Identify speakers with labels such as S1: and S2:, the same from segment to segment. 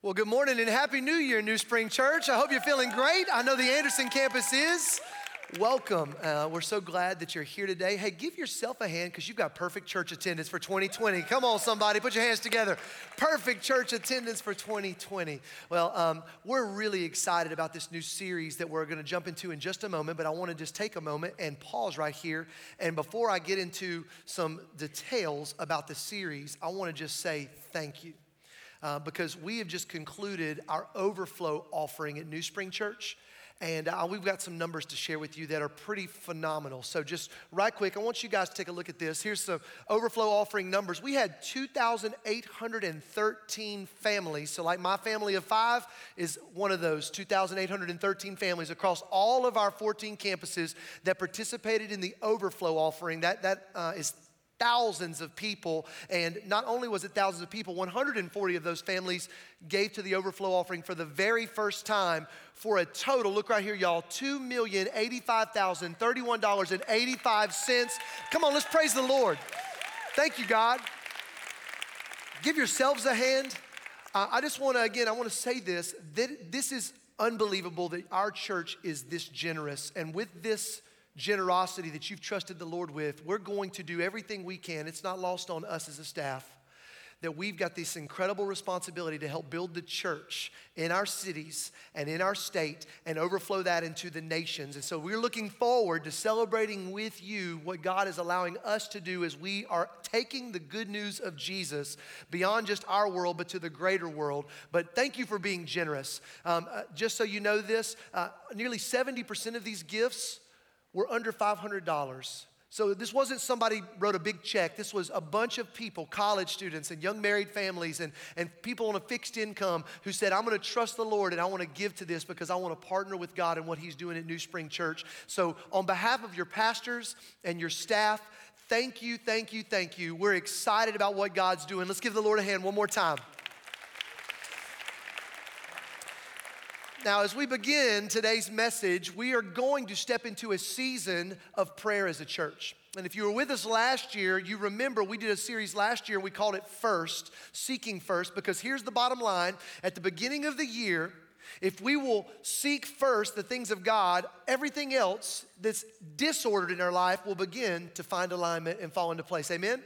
S1: Well, good morning and Happy New Year, New Spring Church. I hope you're feeling great. I know the Anderson campus is. Welcome. Uh, we're so glad that you're here today. Hey, give yourself a hand because you've got perfect church attendance for 2020. Come on, somebody, put your hands together. Perfect church attendance for 2020. Well, um, we're really excited about this new series that we're going to jump into in just a moment, but I want to just take a moment and pause right here. And before I get into some details about the series, I want to just say thank you uh, because we have just concluded our overflow offering at New Spring Church. And uh, we've got some numbers to share with you that are pretty phenomenal. So, just right quick, I want you guys to take a look at this. Here's some overflow offering numbers. We had 2,813 families. So, like my family of five is one of those 2,813 families across all of our 14 campuses that participated in the overflow offering. That, that uh, is thousands of people. And not only was it thousands of people, 140 of those families gave to the overflow offering for the very first time for a total, look right here, y'all, $2,085,031.85. Come on, let's praise the Lord. Thank you, God. Give yourselves a hand. Uh, I just want to, again, I want to say this. That this is unbelievable that our church is this generous. And with this, generosity that you've trusted the Lord with, we're going to do everything we can. It's not lost on us as a staff that we've got this incredible responsibility to help build the church in our cities and in our state and overflow that into the nations. And so we're looking forward to celebrating with you what God is allowing us to do as we are taking the good news of Jesus beyond just our world, but to the greater world. But thank you for being generous. Um, uh, just so you know this, uh, nearly 70% of these gifts were under $500. So this wasn't somebody wrote a big check. This was a bunch of people, college students and young married families and, and people on a fixed income who said, I'm going to trust the Lord and I want to give to this because I want to partner with God in what he's doing at New Spring Church. So on behalf of your pastors and your staff, thank you, thank you, thank you. We're excited about what God's doing. Let's give the Lord a hand one more time. Now, as we begin today's message, we are going to step into a season of prayer as a church. And if you were with us last year, you remember we did a series last year, we called it First, Seeking First, because here's the bottom line at the beginning of the year, if we will seek first the things of God, everything else that's disordered in our life will begin to find alignment and fall into place. Amen?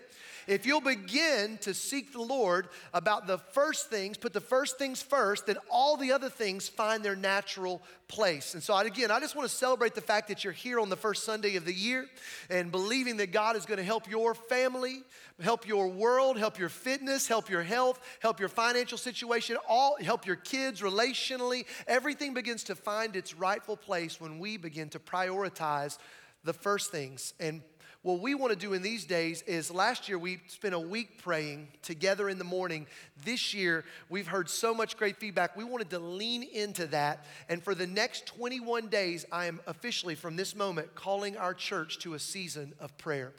S1: If you'll begin to seek the Lord about the first things, put the first things first, then all the other things find their natural place. And so, again, I just want to celebrate the fact that you're here on the first Sunday of the year and believing that God is going to help your family, help your world, help your fitness, help your health, help your financial situation, all help your kids relationally. Everything begins to find its rightful place when we begin to prioritize the first things and what we want to do in these days is last year we spent a week praying together in the morning. This year we've heard so much great feedback. We wanted to lean into that. And for the next 21 days, I am officially from this moment calling our church to a season of prayer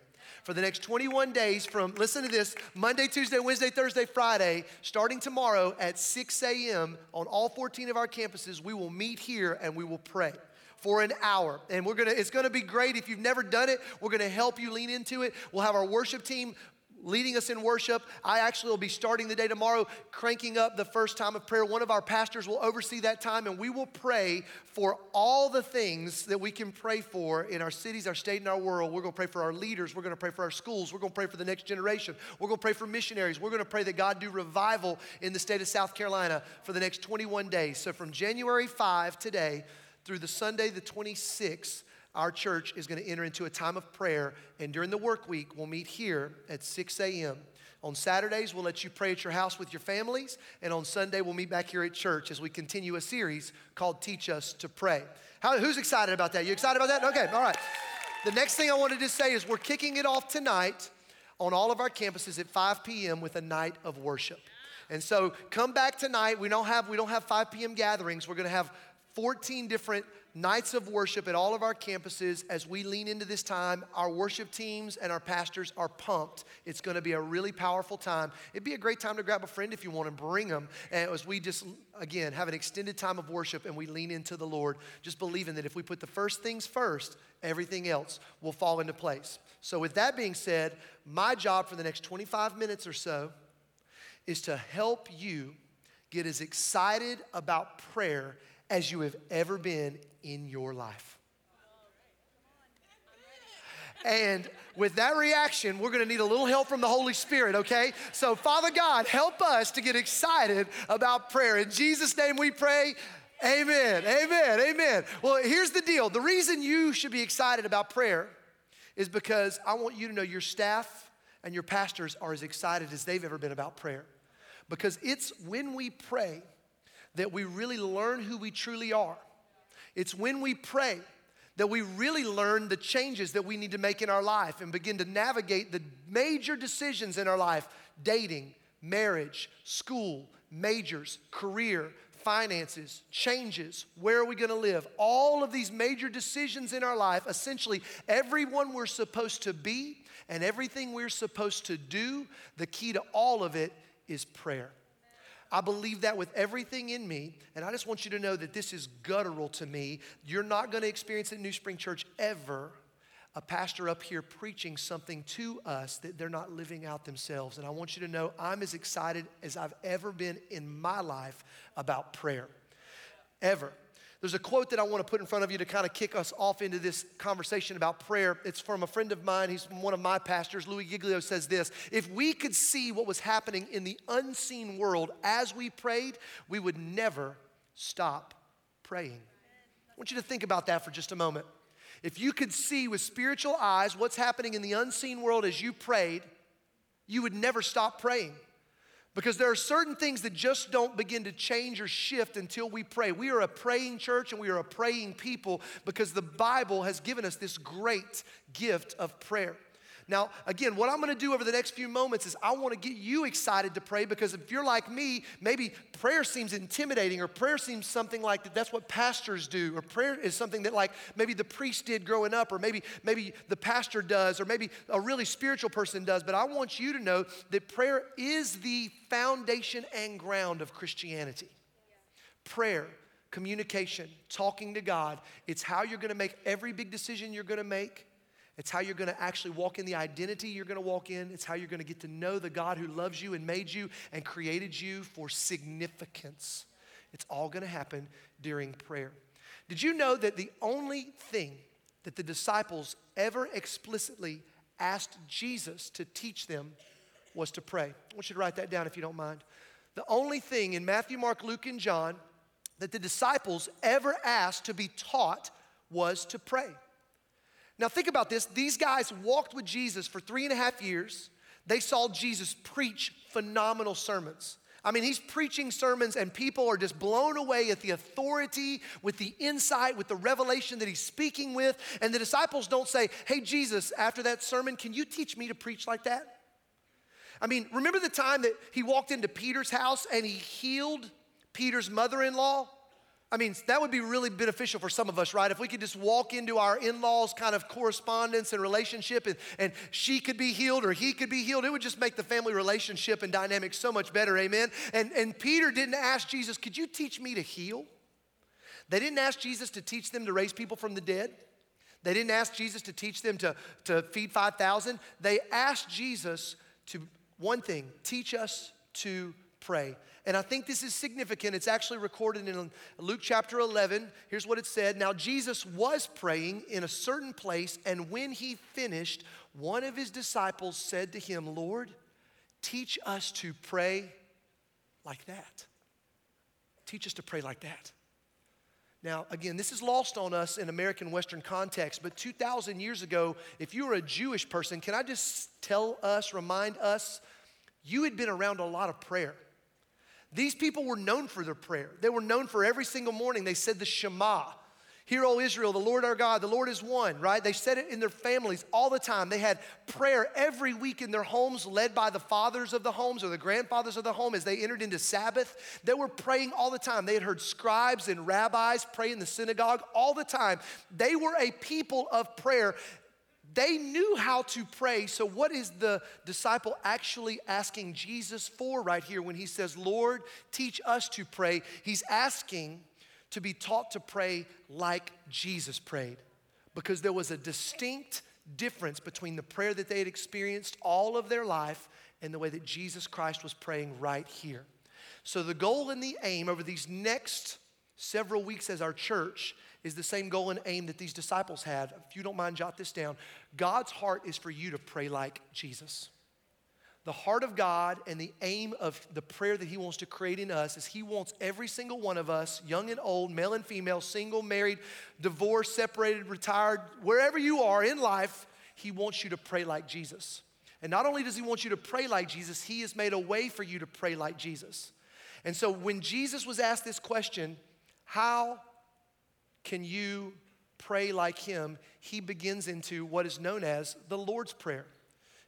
S1: for the next 21 days from, listen to this, Monday, Tuesday, Wednesday, Thursday, Friday, starting tomorrow at 6 a.m. on all 14 of our campuses, we will meet here and we will pray for an hour. And we're gonna, it's gonna be great. If you've never done it, we're gonna help you lean into it. We'll have our worship team leading us in worship. I actually will be starting the day tomorrow, cranking up the first time of prayer. One of our pastors will oversee that time, and we will pray for all the things that we can pray for in our cities, our state, and our world. We're going to pray for our leaders. We're going to pray for our schools. We're going to pray for the next generation. We're going to pray for missionaries. We're going to pray that God do revival in the state of South Carolina for the next 21 days. So from January 5 today through the Sunday, the 26th, our church is going to enter into a time of prayer. And during the work week, we'll meet here at 6 a.m. On Saturdays, we'll let you pray at your house with your families. And on Sunday, we'll meet back here at church as we continue a series called Teach Us to Pray. How, who's excited about that? You excited about that? Okay, all right. The next thing I wanted to say is we're kicking it off tonight on all of our campuses at 5 p.m. with a night of worship. And so come back tonight. We don't have we don't have 5 p.m. gatherings. We're going to have 14 different nights of worship at all of our campuses as we lean into this time. Our worship teams and our pastors are pumped. It's going to be a really powerful time. It'd be a great time to grab a friend if you want to bring them. And as we just, again, have an extended time of worship and we lean into the Lord, just believing that if we put the first things first, everything else will fall into place. So, with that being said, my job for the next 25 minutes or so is to help you get as excited about prayer as you have ever been in your life. And with that reaction, we're gonna need a little help from the Holy Spirit, okay? So, Father God, help us to get excited about prayer. In Jesus' name we pray. Amen, amen, amen. Well, here's the deal the reason you should be excited about prayer is because I want you to know your staff and your pastors are as excited as they've ever been about prayer. Because it's when we pray that we really learn who we truly are. It's when we pray that we really learn the changes that we need to make in our life and begin to navigate the major decisions in our life dating, marriage, school, majors, career, finances, changes, where are we gonna live? All of these major decisions in our life, essentially, everyone we're supposed to be and everything we're supposed to do, the key to all of it is prayer. I believe that with everything in me, and I just want you to know that this is guttural to me. You're not going to experience at New Spring Church ever a pastor up here preaching something to us that they're not living out themselves. And I want you to know I'm as excited as I've ever been in my life about prayer. Ever. There's a quote that I want to put in front of you to kind of kick us off into this conversation about prayer. It's from a friend of mine. He's one of my pastors. Louis Giglio says this If we could see what was happening in the unseen world as we prayed, we would never stop praying. I want you to think about that for just a moment. If you could see with spiritual eyes what's happening in the unseen world as you prayed, you would never stop praying. Because there are certain things that just don't begin to change or shift until we pray. We are a praying church and we are a praying people because the Bible has given us this great gift of prayer. Now, again, what I'm gonna do over the next few moments is I wanna get you excited to pray because if you're like me, maybe prayer seems intimidating or prayer seems something like that that's what pastors do or prayer is something that like maybe the priest did growing up or maybe maybe the pastor does or maybe a really spiritual person does. But I want you to know that prayer is the foundation and ground of Christianity. Prayer communication, talking to God. It's how you're gonna make every big decision you're gonna make. It's how you're gonna actually walk in the identity you're gonna walk in. It's how you're gonna get to know the God who loves you and made you and created you for significance. It's all gonna happen during prayer. Did you know that the only thing that the disciples ever explicitly asked Jesus to teach them was to pray? I want you to write that down if you don't mind. The only thing in Matthew, Mark, Luke, and John that the disciples ever asked to be taught was to pray. Now, think about this. These guys walked with Jesus for three and a half years. They saw Jesus preach phenomenal sermons. I mean, he's preaching sermons, and people are just blown away at the authority, with the insight, with the revelation that he's speaking with. And the disciples don't say, Hey, Jesus, after that sermon, can you teach me to preach like that? I mean, remember the time that he walked into Peter's house and he healed Peter's mother in law? I mean, that would be really beneficial for some of us, right? If we could just walk into our in laws' kind of correspondence and relationship and, and she could be healed or he could be healed, it would just make the family relationship and dynamic so much better, amen? And, and Peter didn't ask Jesus, Could you teach me to heal? They didn't ask Jesus to teach them to raise people from the dead. They didn't ask Jesus to teach them to, to feed 5,000. They asked Jesus to, one thing, teach us to pray. And I think this is significant. It's actually recorded in Luke chapter 11. Here's what it said Now, Jesus was praying in a certain place, and when he finished, one of his disciples said to him, Lord, teach us to pray like that. Teach us to pray like that. Now, again, this is lost on us in American Western context, but 2,000 years ago, if you were a Jewish person, can I just tell us, remind us, you had been around a lot of prayer. These people were known for their prayer. They were known for every single morning. They said the Shema. Hear, O Israel, the Lord our God, the Lord is one, right? They said it in their families all the time. They had prayer every week in their homes, led by the fathers of the homes or the grandfathers of the home as they entered into Sabbath. They were praying all the time. They had heard scribes and rabbis pray in the synagogue all the time. They were a people of prayer. They knew how to pray. So, what is the disciple actually asking Jesus for right here when he says, Lord, teach us to pray? He's asking to be taught to pray like Jesus prayed because there was a distinct difference between the prayer that they had experienced all of their life and the way that Jesus Christ was praying right here. So, the goal and the aim over these next several weeks as our church is the same goal and aim that these disciples had. If you don't mind, jot this down. God's heart is for you to pray like Jesus. The heart of God and the aim of the prayer that He wants to create in us is He wants every single one of us, young and old, male and female, single, married, divorced, separated, retired, wherever you are in life, He wants you to pray like Jesus. And not only does He want you to pray like Jesus, He has made a way for you to pray like Jesus. And so when Jesus was asked this question, how can you pray like him? He begins into what is known as the Lord's Prayer.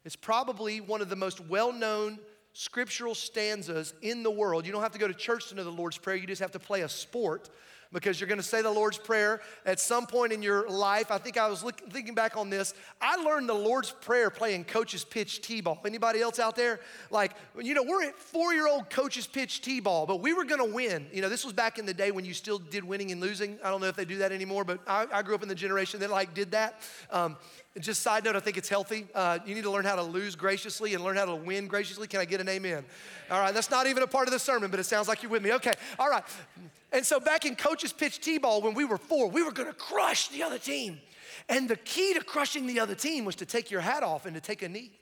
S1: It's probably one of the most well known scriptural stanzas in the world. You don't have to go to church to know the Lord's Prayer, you just have to play a sport because you're going to say the Lord's Prayer at some point in your life. I think I was look, thinking back on this. I learned the Lord's Prayer playing coach's pitch t-ball. Anybody else out there? Like, you know, we're at four-year-old coach's pitch t-ball, but we were going to win. You know, this was back in the day when you still did winning and losing. I don't know if they do that anymore, but I, I grew up in the generation that like did that. Um, just side note, I think it's healthy. Uh, you need to learn how to lose graciously and learn how to win graciously. Can I get an amen? All right, that's not even a part of the sermon, but it sounds like you're with me. Okay, all right. And so back in coaches pitch T-ball when we were four, we were gonna crush the other team. And the key to crushing the other team was to take your hat off and to take a knee.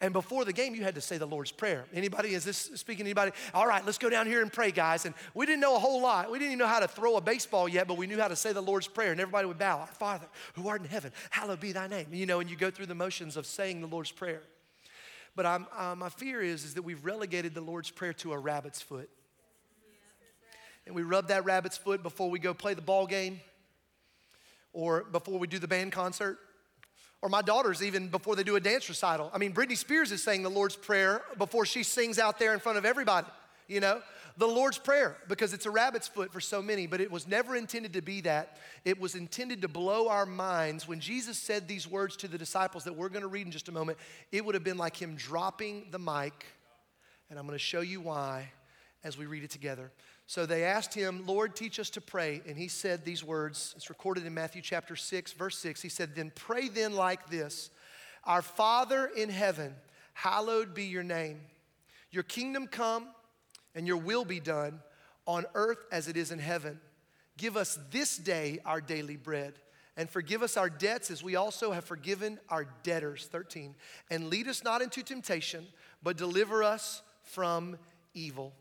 S1: And before the game, you had to say the Lord's Prayer. Anybody, is this speaking to anybody? All right, let's go down here and pray, guys. And we didn't know a whole lot. We didn't even know how to throw a baseball yet, but we knew how to say the Lord's Prayer. And everybody would bow, Our Father, who art in heaven, hallowed be thy name. You know, and you go through the motions of saying the Lord's Prayer. But uh, my fear is, is that we've relegated the Lord's Prayer to a rabbit's foot and we rub that rabbit's foot before we go play the ball game or before we do the band concert. Or my daughters, even before they do a dance recital. I mean, Britney Spears is saying the Lord's Prayer before she sings out there in front of everybody, you know? The Lord's Prayer, because it's a rabbit's foot for so many, but it was never intended to be that. It was intended to blow our minds. When Jesus said these words to the disciples that we're gonna read in just a moment, it would have been like him dropping the mic, and I'm gonna show you why as we read it together. So they asked him, Lord, teach us to pray. And he said these words. It's recorded in Matthew chapter 6, verse 6. He said, Then pray then like this Our Father in heaven, hallowed be your name. Your kingdom come and your will be done on earth as it is in heaven. Give us this day our daily bread. And forgive us our debts as we also have forgiven our debtors. 13. And lead us not into temptation, but deliver us from evil.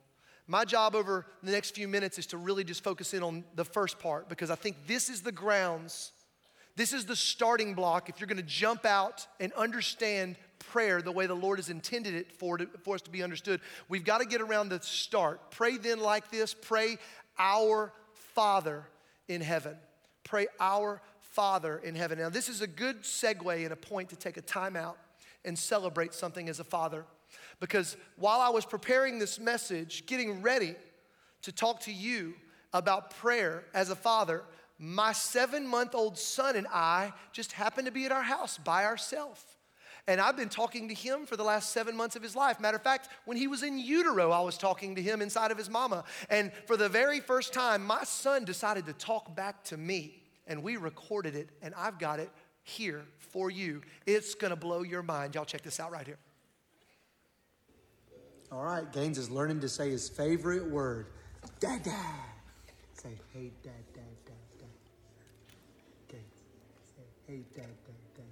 S1: My job over the next few minutes is to really just focus in on the first part because I think this is the grounds, this is the starting block if you're gonna jump out and understand prayer the way the Lord has intended it for, to, for us to be understood. We've got to get around the start. Pray then like this pray, Our Father in heaven. Pray, Our Father in heaven. Now, this is a good segue and a point to take a time out and celebrate something as a father. Because while I was preparing this message, getting ready to talk to you about prayer as a father, my seven month old son and I just happened to be at our house by ourselves. And I've been talking to him for the last seven months of his life. Matter of fact, when he was in utero, I was talking to him inside of his mama. And for the very first time, my son decided to talk back to me. And we recorded it, and I've got it here for you. It's gonna blow your mind. Y'all check this out right here.
S2: All right, Gaines is learning to say his favorite word, dad, dad. Say, hey, dad, dad, dad, dad. Gaines, say, hey, dad, dad, dad.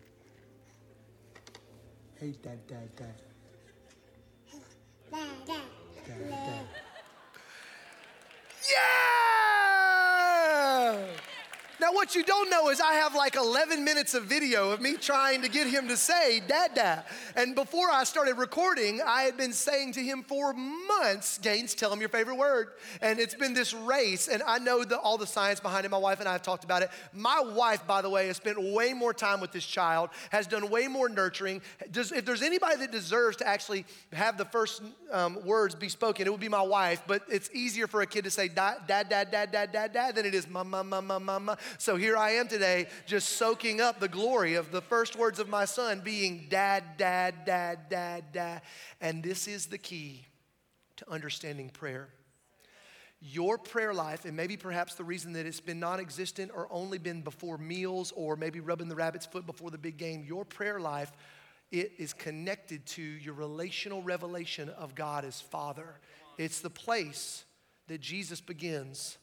S2: Hey, dad, dad. Dad,
S3: dad. Dad,
S2: dad.
S1: Yeah! Now, what you don't know is I have like 11 minutes of video of me trying to get him to say dada. And before I started recording, I had been saying to him for months, Gaines, tell him your favorite word. And it's been this race, and I know the, all the science behind it. My wife and I have talked about it. My wife, by the way, has spent way more time with this child, has done way more nurturing. Does, if there's anybody that deserves to actually have the first um, words be spoken, it would be my wife. But it's easier for a kid to say dad, dad, dad, dad, dad, dad, dad than it is mama, mama, mama. So here I am today, just soaking up the glory of the first words of my son being dad, dad, dad, dad, dad. And this is the key to understanding prayer. Your prayer life, and maybe perhaps the reason that it's been non existent or only been before meals or maybe rubbing the rabbit's foot before the big game, your prayer life it is connected to your relational revelation of God as Father It's the place that Jesus begins.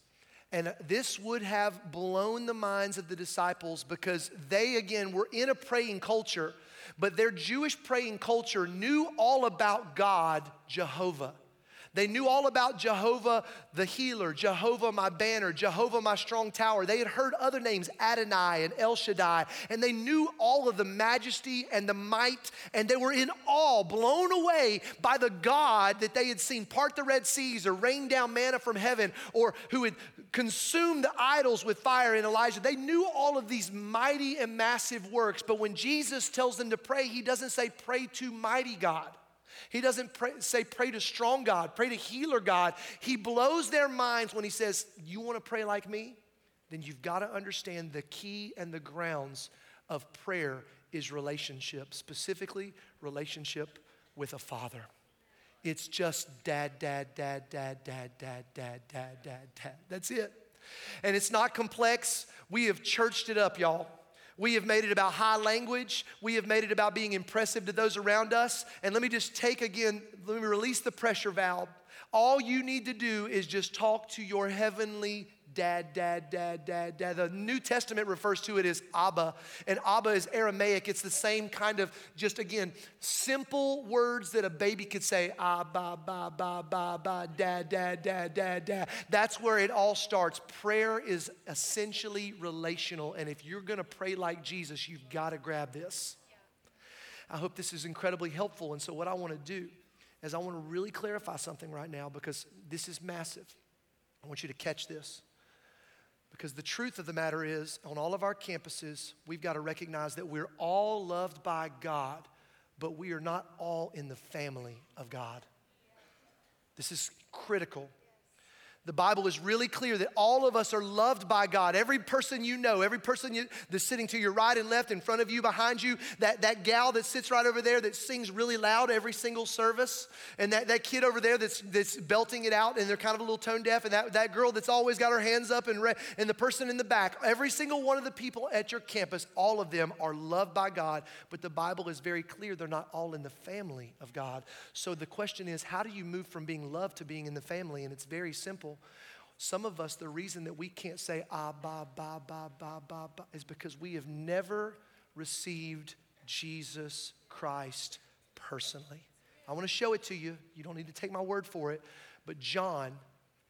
S1: And this would have blown the minds of the disciples because they, again, were in a praying culture, but their Jewish praying culture knew all about God, Jehovah. They knew all about Jehovah the healer, Jehovah my banner, Jehovah my strong tower. They had heard other names, Adonai and El Shaddai, and they knew all of the majesty and the might, and they were in awe, blown away by the God that they had seen part the Red Seas or rain down manna from heaven or who had consumed the idols with fire in Elijah. They knew all of these mighty and massive works, but when Jesus tells them to pray, he doesn't say, Pray to mighty God. He doesn't pray, say, pray to strong God, pray to healer God. He blows their minds when he says, You want to pray like me? Then you've got to understand the key and the grounds of prayer is relationship, specifically, relationship with a father. It's just dad, dad, dad, dad, dad, dad, dad, dad, dad, dad. That's it. And it's not complex. We have churched it up, y'all. We have made it about high language. We have made it about being impressive to those around us. And let me just take again, let me release the pressure valve. All you need to do is just talk to your heavenly dad, dad, dad, dad, dad. The New Testament refers to it as Abba, and Abba is Aramaic. It's the same kind of, just again, simple words that a baby could say, Abba, ba, ba, ba, ba, dad, dad, dad, dad, dad. That's where it all starts. Prayer is essentially relational, and if you're gonna pray like Jesus, you've gotta grab this. I hope this is incredibly helpful, and so what I wanna do is I wanna really clarify something right now because this is massive. I want you to catch this. Because the truth of the matter is, on all of our campuses, we've got to recognize that we're all loved by God, but we are not all in the family of God. This is critical. The Bible is really clear that all of us are loved by God. Every person you know, every person you, that's sitting to your right and left, in front of you, behind you, that, that gal that sits right over there that sings really loud every single service, and that, that kid over there that's, that's belting it out and they're kind of a little tone deaf, and that, that girl that's always got her hands up, and, re, and the person in the back, every single one of the people at your campus, all of them are loved by God, but the Bible is very clear they're not all in the family of God. So the question is, how do you move from being loved to being in the family? And it's very simple Some of us, the reason that we can't say ah, ba, ba, ba, ba, ba, ba, is because we have never received Jesus Christ personally. I want to show it to you. You don't need to take my word for it. But John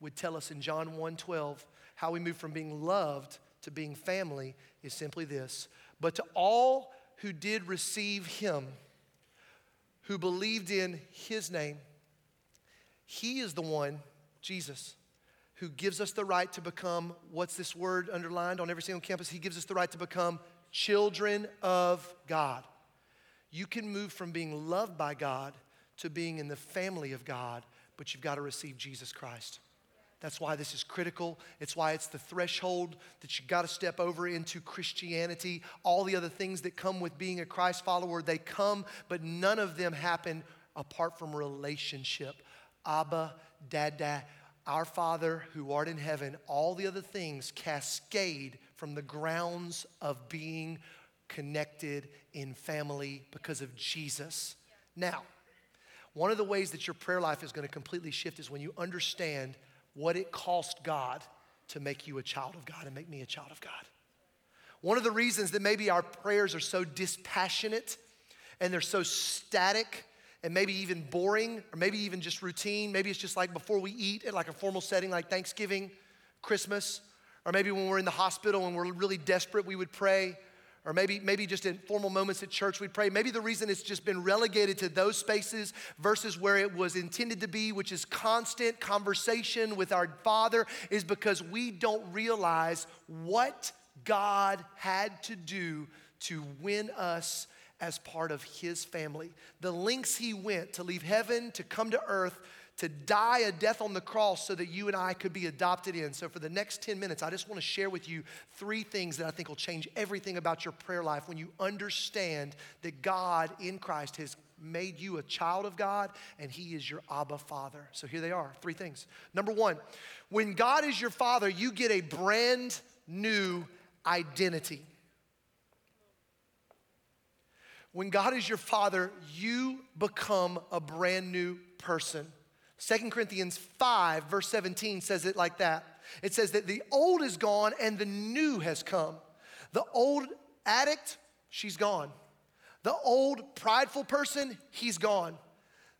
S1: would tell us in John 1:12 how we move from being loved to being family is simply this. But to all who did receive him, who believed in his name, he is the one, Jesus, who gives us the right to become what's this word underlined on every single campus? He gives us the right to become children of God. You can move from being loved by God to being in the family of God, but you've got to receive Jesus Christ. That's why this is critical. It's why it's the threshold that you've got to step over into Christianity. All the other things that come with being a Christ follower, they come, but none of them happen apart from relationship. Abba, Dada, our Father who art in heaven, all the other things cascade from the grounds of being connected in family because of Jesus. Now, one of the ways that your prayer life is going to completely shift is when you understand what it cost God to make you a child of God and make me a child of God. One of the reasons that maybe our prayers are so dispassionate and they're so static and maybe even boring or maybe even just routine. Maybe it's just like before we eat at like a formal setting like Thanksgiving, Christmas, or maybe when we're in the hospital and we're really desperate, we would pray. Or maybe, maybe just in formal moments at church, we'd pray. Maybe the reason it's just been relegated to those spaces versus where it was intended to be, which is constant conversation with our Father, is because we don't realize what God had to do to win us as part of his family. The lengths he went to leave heaven, to come to earth, to die a death on the cross so that you and I could be adopted in. So, for the next 10 minutes, I just want to share with you three things that I think will change everything about your prayer life when you understand that God in Christ has made you a child of God and He is your Abba Father. So, here they are three things. Number one, when God is your Father, you get a brand new identity. When God is your father, you become a brand new person. 2 Corinthians 5, verse 17 says it like that. It says that the old is gone and the new has come. The old addict, she's gone. The old prideful person, he's gone.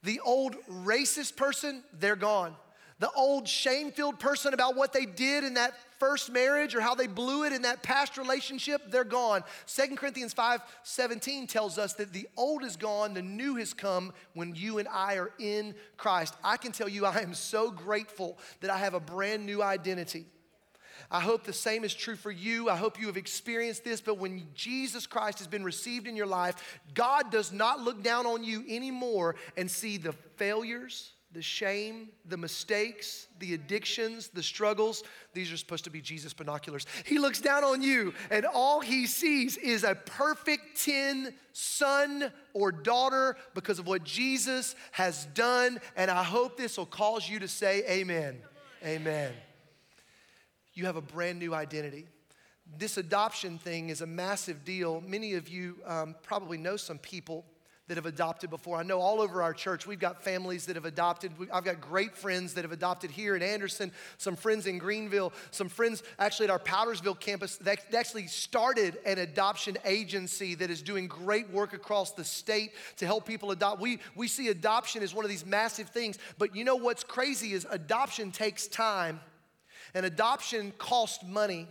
S1: The old racist person, they're gone. The old shame filled person about what they did in that first marriage or how they blew it in that past relationship, they're gone. 2 Corinthians 5 17 tells us that the old is gone, the new has come when you and I are in Christ. I can tell you, I am so grateful that I have a brand new identity. I hope the same is true for you. I hope you have experienced this, but when Jesus Christ has been received in your life, God does not look down on you anymore and see the failures, the shame, the mistakes, the addictions, the struggles. These are supposed to be Jesus binoculars. He looks down on you, and all he sees is a perfect 10 son or daughter because of what Jesus has done. And I hope this will cause you to say, Amen. Amen you have a brand new identity. This adoption thing is a massive deal. Many of you um, probably know some people that have adopted before. I know all over our church, we've got families that have adopted. I've got great friends that have adopted here in Anderson, some friends in Greenville, some friends actually at our Powdersville campus that actually started an adoption agency that is doing great work across the state to help people adopt. We, we see adoption as one of these massive things, but you know what's crazy is adoption takes time and adoption costs money.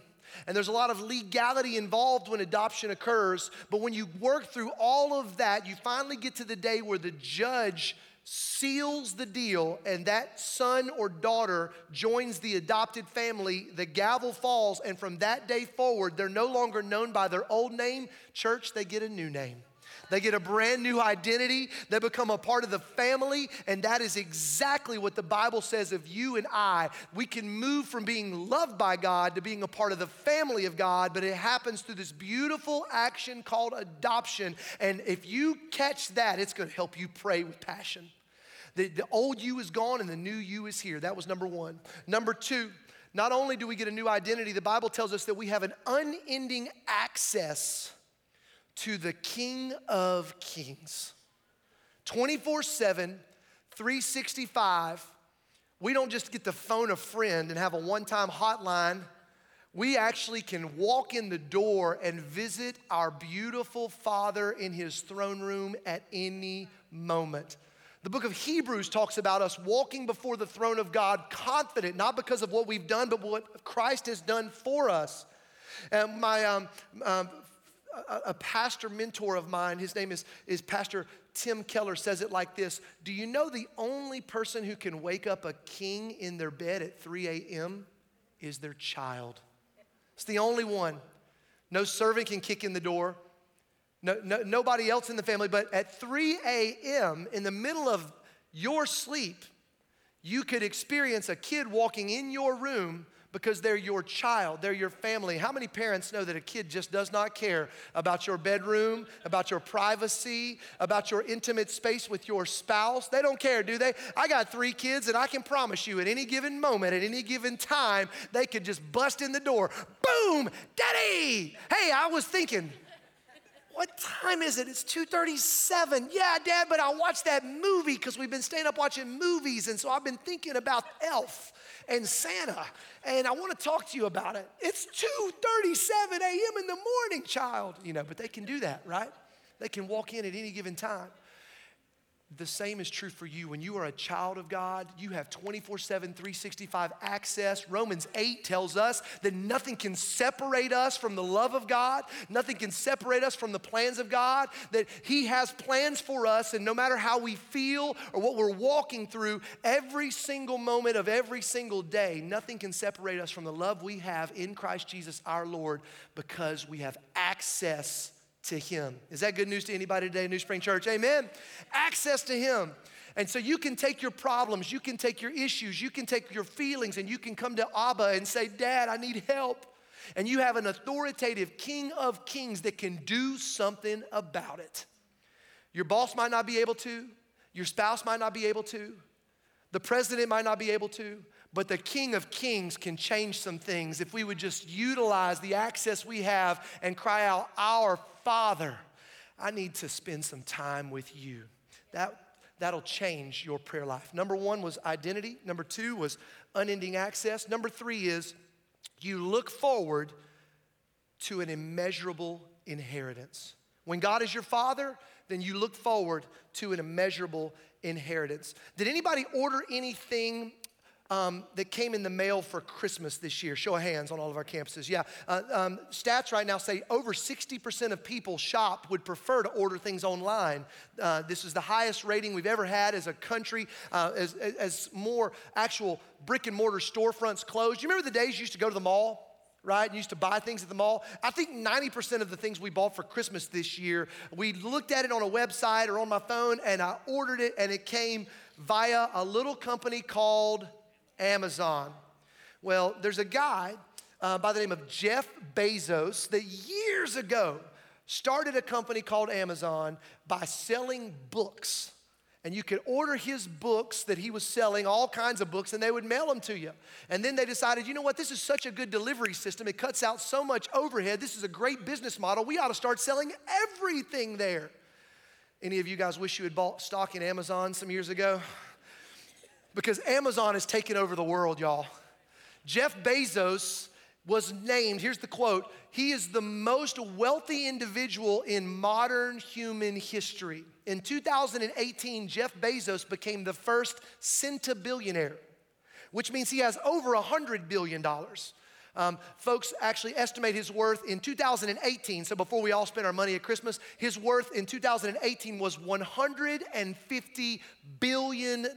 S1: And there's a lot of legality involved when adoption occurs. But when you work through all of that, you finally get to the day where the judge seals the deal and that son or daughter joins the adopted family. The gavel falls, and from that day forward, they're no longer known by their old name. Church, they get a new name. They get a brand new identity. They become a part of the family. And that is exactly what the Bible says of you and I. We can move from being loved by God to being a part of the family of God, but it happens through this beautiful action called adoption. And if you catch that, it's going to help you pray with passion. The, the old you is gone and the new you is here. That was number one. Number two, not only do we get a new identity, the Bible tells us that we have an unending access to the King of Kings. 24 7, 365. We don't just get to phone a friend and have a one time hotline. We actually can walk in the door and visit our beautiful Father in His throne room at any moment. The book of Hebrews talks about us walking before the throne of God confident, not because of what we've done, but what Christ has done for us. And my um, um, a, a pastor mentor of mine, his name is, is Pastor Tim Keller, says it like this Do you know the only person who can wake up a king in their bed at 3 a.m. is their child? It's the only one. No servant can kick in the door. No, no, nobody else in the family, but at 3 a.m., in the middle of your sleep, you could experience a kid walking in your room because they're your child, they're your family. How many parents know that a kid just does not care about your bedroom, about your privacy, about your intimate space with your spouse? They don't care, do they? I got three kids, and I can promise you at any given moment, at any given time, they could just bust in the door. Boom, daddy! Hey, I was thinking, what time is it? It's 2:37. Yeah, dad, but I watched that movie cuz we've been staying up watching movies and so I've been thinking about Elf and Santa, and I want to talk to you about it. It's 2:37 a.m. in the morning, child. You know, but they can do that, right? They can walk in at any given time. The same is true for you. When you are a child of God, you have 24 7, 365 access. Romans 8 tells us that nothing can separate us from the love of God, nothing can separate us from the plans of God, that He has plans for us, and no matter how we feel or what we're walking through, every single moment of every single day, nothing can separate us from the love we have in Christ Jesus our Lord because we have access to Him. Is that good news to anybody today, New Spring Church? Amen. Access to Him. And so you can take your problems, you can take your issues, you can take your feelings, and you can come to Abba and say, Dad, I need help. And you have an authoritative King of Kings that can do something about it. Your boss might not be able to, your spouse might not be able to, the president might not be able to, but the King of Kings can change some things if we would just utilize the access we have and cry out, Our Father, I need to spend some time with you. That, that'll change your prayer life. Number one was identity, number two was unending access, number three is you look forward to an immeasurable inheritance. When God is your father, then you look forward to an immeasurable inheritance. Did anybody order anything um, that came in the mail for Christmas this year? Show of hands on all of our campuses. Yeah. Uh, um, stats right now say over 60% of people shop would prefer to order things online. Uh, this is the highest rating we've ever had as a country, uh, as, as more actual brick and mortar storefronts closed. You remember the days you used to go to the mall? right? And used to buy things at the mall. I think 90% of the things we bought for Christmas this year, we looked at it on a website or on my phone and I ordered it and it came via a little company called Amazon. Well, there's a guy uh, by the name of Jeff Bezos that years ago started a company called Amazon by selling books and you could order his books that he was selling, all kinds of books, and they would mail them to you. And then they decided, you know what, this is such a good delivery system. It cuts out so much overhead. This is a great business model. We ought to start selling everything there. Any of you guys wish you had bought stock in Amazon some years ago? Because Amazon has taken over the world, y'all. Jeff Bezos was named, here's the quote, he is the most wealthy individual in modern human history. In 2018, Jeff Bezos became the first centibillionaire, which means he has over $100 billion. Um, folks actually estimate his worth in 2018, so before we all spend our money at Christmas, his worth in 2018 was $150 billion.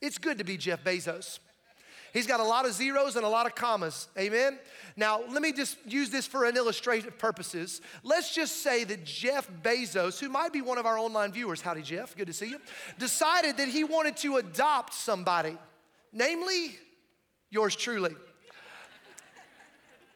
S1: It's good to be Jeff Bezos. He's got a lot of zeros and a lot of commas. Amen? Now, let me just use this for an illustrative purposes. Let's just say that Jeff Bezos, who might be one of our online viewers, howdy Jeff, good to see you, decided that he wanted to adopt somebody, namely yours truly.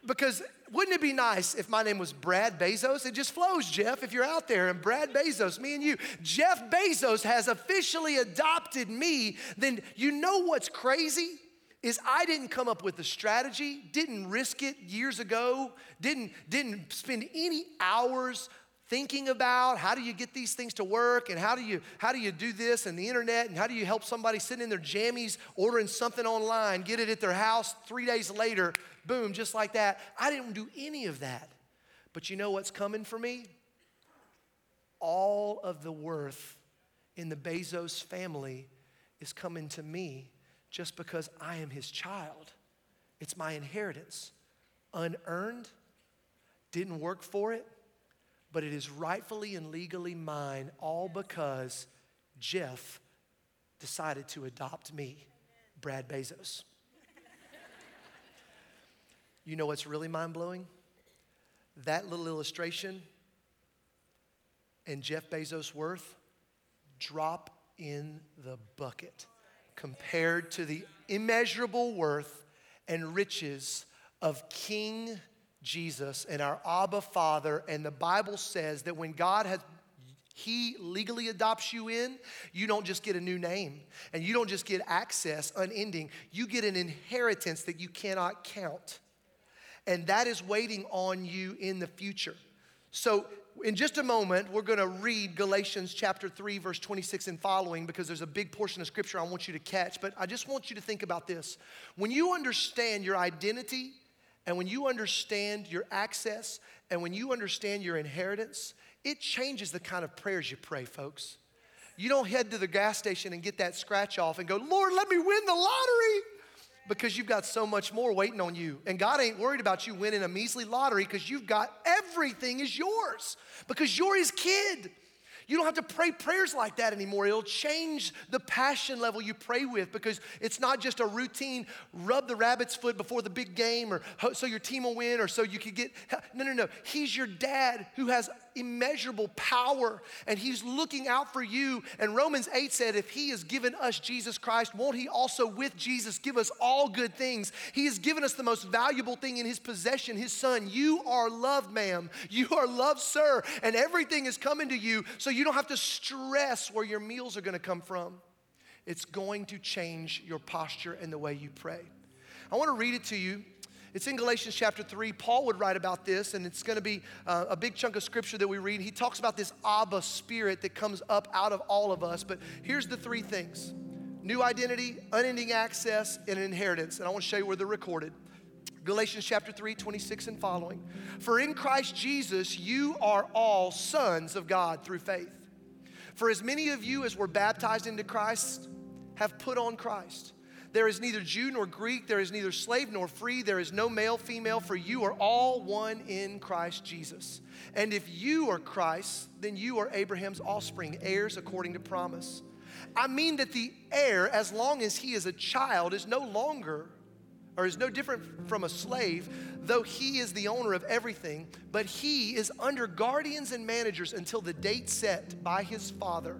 S1: Because wouldn't it be nice if my name was Brad Bezos? It just flows, Jeff, if you're out there and Brad Bezos, me and you. Jeff Bezos has officially adopted me. Then you know what's crazy? is I didn't come up with the strategy, didn't risk it years ago, didn't, didn't spend any hours thinking about how do you get these things to work and how do you how do you do this and the internet and how do you help somebody sitting in their jammies ordering something online get it at their house three days later boom just like that i didn't do any of that but you know what's coming for me all of the worth in the bezos family is coming to me just because I am his child. It's my inheritance. Unearned, didn't work for it, but it is rightfully and legally mine, all because Jeff decided to adopt me, Brad Bezos. you know what's really mind blowing? That little illustration and Jeff Bezos' worth drop in the bucket compared to the immeasurable worth and riches of King Jesus and our Abba Father. And the Bible says that when God has he legally adopts you in, you don't just get a new name and you don't just get access unending. You get an inheritance that you cannot count. And that is waiting on you in the future. So in just a moment, we're going to read Galatians chapter 3, verse 26 and following because there's a big portion of scripture I want you to catch. But I just want you to think about this. When you understand your identity, and when you understand your access, and when you understand your inheritance, it changes the kind of prayers you pray, folks. You don't head to the gas station and get that scratch off and go, Lord, let me win the lottery because you've got so much more waiting on you. And God ain't worried about you winning a measly lottery because you've got everything is yours because you're his kid. You don't have to pray prayers like that anymore. It'll change the passion level you pray with because it's not just a routine rub the rabbit's foot before the big game or so your team will win or so you could get. No, no, no. He's your dad who has immeasurable power and he's looking out for you. And Romans 8 said, if he has given us Jesus Christ, won't he also with Jesus give us all good things? He has given us the most valuable thing in his possession, his son. You are loved, ma'am. You are loved, sir. And everything is coming to you so you don't have to stress where your meals are going to come from. It's going to change your posture and the way you pray. I want to read it to you It's in Galatians chapter 3. Paul would write about this, and it's going to be uh, a big chunk of scripture that we read. He talks about this Abba spirit that comes up out of all of us. But here's the three things new identity, unending access, and an inheritance. And I want to show you where they're recorded. Galatians chapter 3, 26 and following. For in Christ Jesus, you are all sons of God through faith. For as many of you as were baptized into Christ have put on Christ. There is neither Jew nor Greek, there is neither slave nor free, there is no male, female, for you are all one in Christ Jesus. And if you are Christ, then you are Abraham's offspring, heirs according to promise. I mean that the heir, as long as he is a child, is no longer or is no different from a slave, though he is the owner of everything, but he is under guardians and managers until the date set by his father.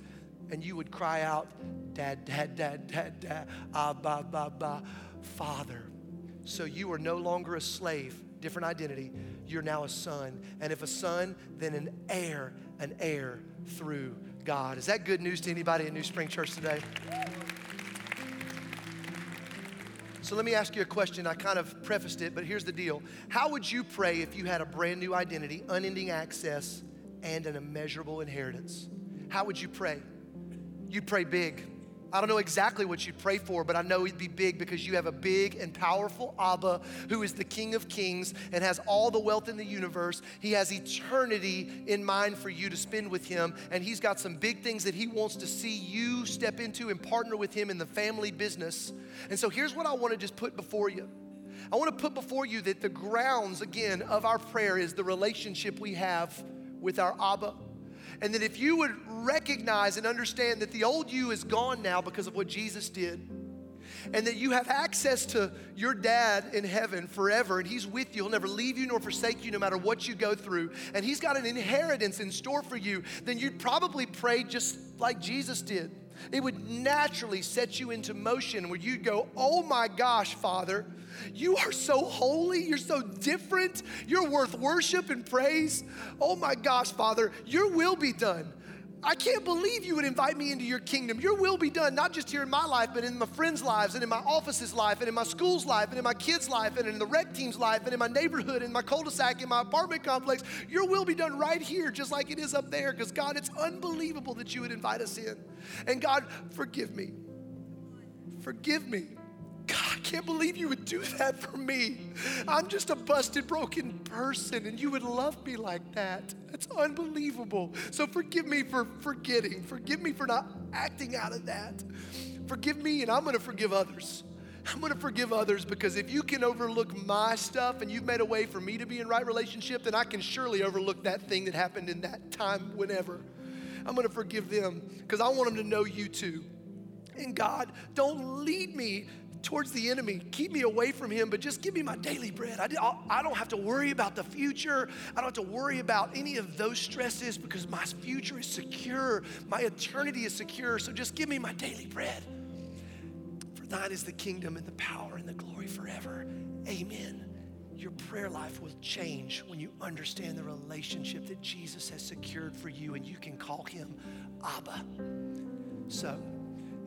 S1: and you would cry out, Dad, Dad, Dad, Dad, Dad, ah, Abba, Ba, Ba, Father. So you are no longer a slave, different identity. You're now a son. And if a son, then an heir, an heir through God. Is that good news to anybody at New Spring Church today? So let me ask you a question. I kind of prefaced it, but here's the deal. How would you pray if you had a brand new identity, unending access, and an immeasurable inheritance? How would you pray? You'd pray big. I don't know exactly what you'd pray for, but I know it'd be big because you have a big and powerful Abba who is the King of Kings and has all the wealth in the universe. He has eternity in mind for you to spend with Him, and He's got some big things that He wants to see you step into and partner with Him in the family business. And so here's what I want to just put before you. I want to put before you that the grounds, again, of our prayer is the relationship we have with our Abba. And that if you would recognize and understand that the old you is gone now because of what Jesus did, and that you have access to your dad in heaven forever, and he's with you. He'll never leave you nor forsake you no matter what you go through. And he's got an inheritance in store for you, then you'd probably pray just like Jesus did. It would naturally set you into motion where you'd go, Oh my gosh, Father, you are so holy. You're so different. You're worth worship and praise. Oh my gosh, Father, your will be done. I can't believe you would invite me into your kingdom. Your will be done, not just here in my life, but in my friends' lives, and in my office's life, and in my school's life, and in my kids' life, and in the rec team's life, and in my neighborhood, in my cul de sac, in my apartment complex. Your will be done right here, just like it is up there, because God, it's unbelievable that you would invite us in. And God, forgive me. Forgive me. God, I can't believe you would do that for me. I'm just a busted, broken person, and you would love me like that. That's unbelievable. So forgive me for forgetting. Forgive me for not acting out of that. Forgive me, and I'm going to forgive others. I'm going to forgive others because if you can overlook my stuff and you've made a way for me to be in right relationship, then I can surely overlook that thing that happened in that time, whenever. I'm going to forgive them because I want them to know you too. And God, don't lead me towards the enemy. Keep me away from him, but just give me my daily bread. I, I don't have to worry about the future. I don't have to worry about any of those stresses because my future is secure. My eternity is secure. So just give me my daily bread. For thine is the kingdom and the power and the glory forever. Amen. Your prayer life will change when you understand the relationship that Jesus has secured for you and you can call him Abba. So,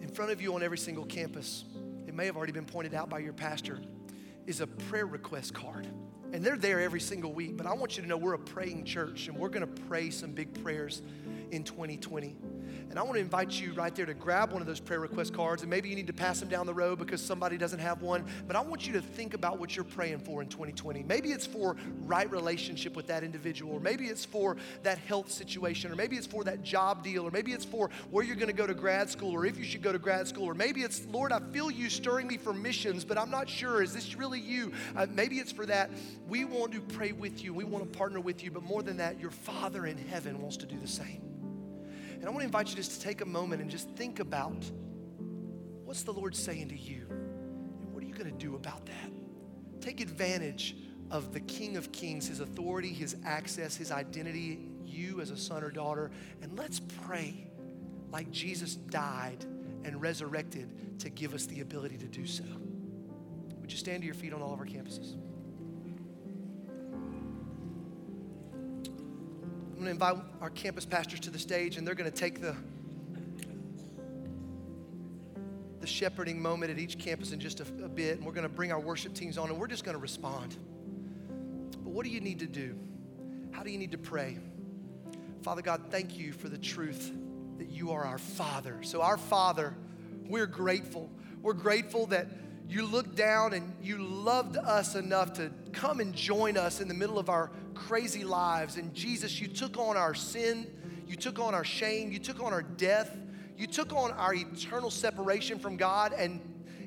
S1: in front of you on every single campus, it may have already been pointed out by your pastor, is a prayer request card. And they're there every single week, but I want you to know we're a praying church and we're gonna pray some big prayers in 2020. And I want to invite you right there to grab one of those prayer request cards. And maybe you need to pass them down the road because somebody doesn't have one. But I want you to think about what you're praying for in 2020. Maybe it's for right relationship with that individual, or maybe it's for that health situation, or maybe it's for that job deal, or maybe it's for where you're going to go to grad school, or if you should go to grad school, or maybe it's, Lord, I feel you stirring me for missions, but I'm not sure. Is this really you? Uh, maybe it's for that. We want to pray with you. We want to partner with you. But more than that, your Father in heaven wants to do the same. And I want to invite you just to take a moment and just think about what's the Lord saying to you? And what are you going to do about that? Take advantage of the King of Kings, his authority, his access, his identity, you as a son or daughter. And let's pray like Jesus died and resurrected to give us the ability to do so. Would you stand to your feet on all of our campuses? Going to invite our campus pastors to the stage, and they're going to take the the shepherding moment at each campus in just a, a bit, and we're going to bring our worship teams on, and we're just going to respond. But what do you need to do? How do you need to pray? Father God, thank you for the truth that you are our Father. So, our Father, we're grateful. We're grateful that you looked down and you loved us enough to come and join us in the middle of our crazy lives. And Jesus, you took on our sin, you took on our shame, you took on our death, you took on our eternal separation from God. And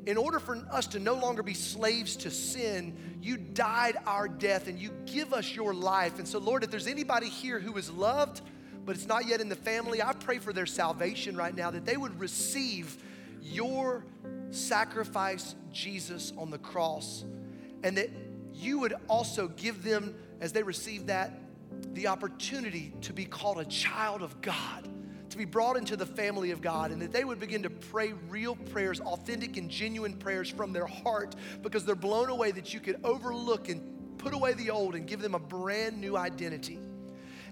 S1: in order for us to no longer be slaves to sin, you died our death and you give us your life. And so, Lord, if there's anybody here who is loved, but it's not yet in the family, I pray for their salvation right now, that they would receive your sacrifice, Jesus, on the cross, and that you would also give them, as they receive that, the opportunity to be called a child of God to be brought into the family of God and that they would begin to pray real prayers, authentic and genuine prayers from their heart because they're blown away that you could overlook and put away the old and give them a brand new identity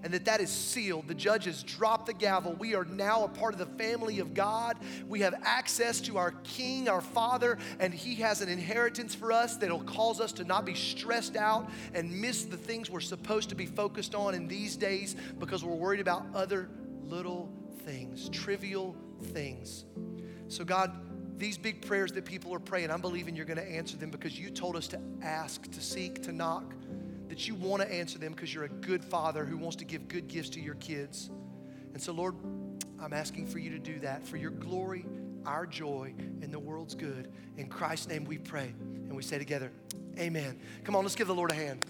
S1: and that that is sealed. The judge has dropped the gavel. We are now a part of the family of God. We have access to our King, our Father, and He has an inheritance for us that'll cause us to not be stressed out and miss the things we're supposed to be focused on in these days because we're worried about other little things, trivial things. So, God, these big prayers that people are praying, I'm believing you're going to answer them because you told us to ask, to seek, to knock, that you want to answer them because you're a good father who wants to give good gifts to your kids. And so, Lord, I'm asking for you to do that for your glory, our joy, and the world's good. In Christ's name we pray. And we say together, Amen. Come on, let's give the Lord a hand.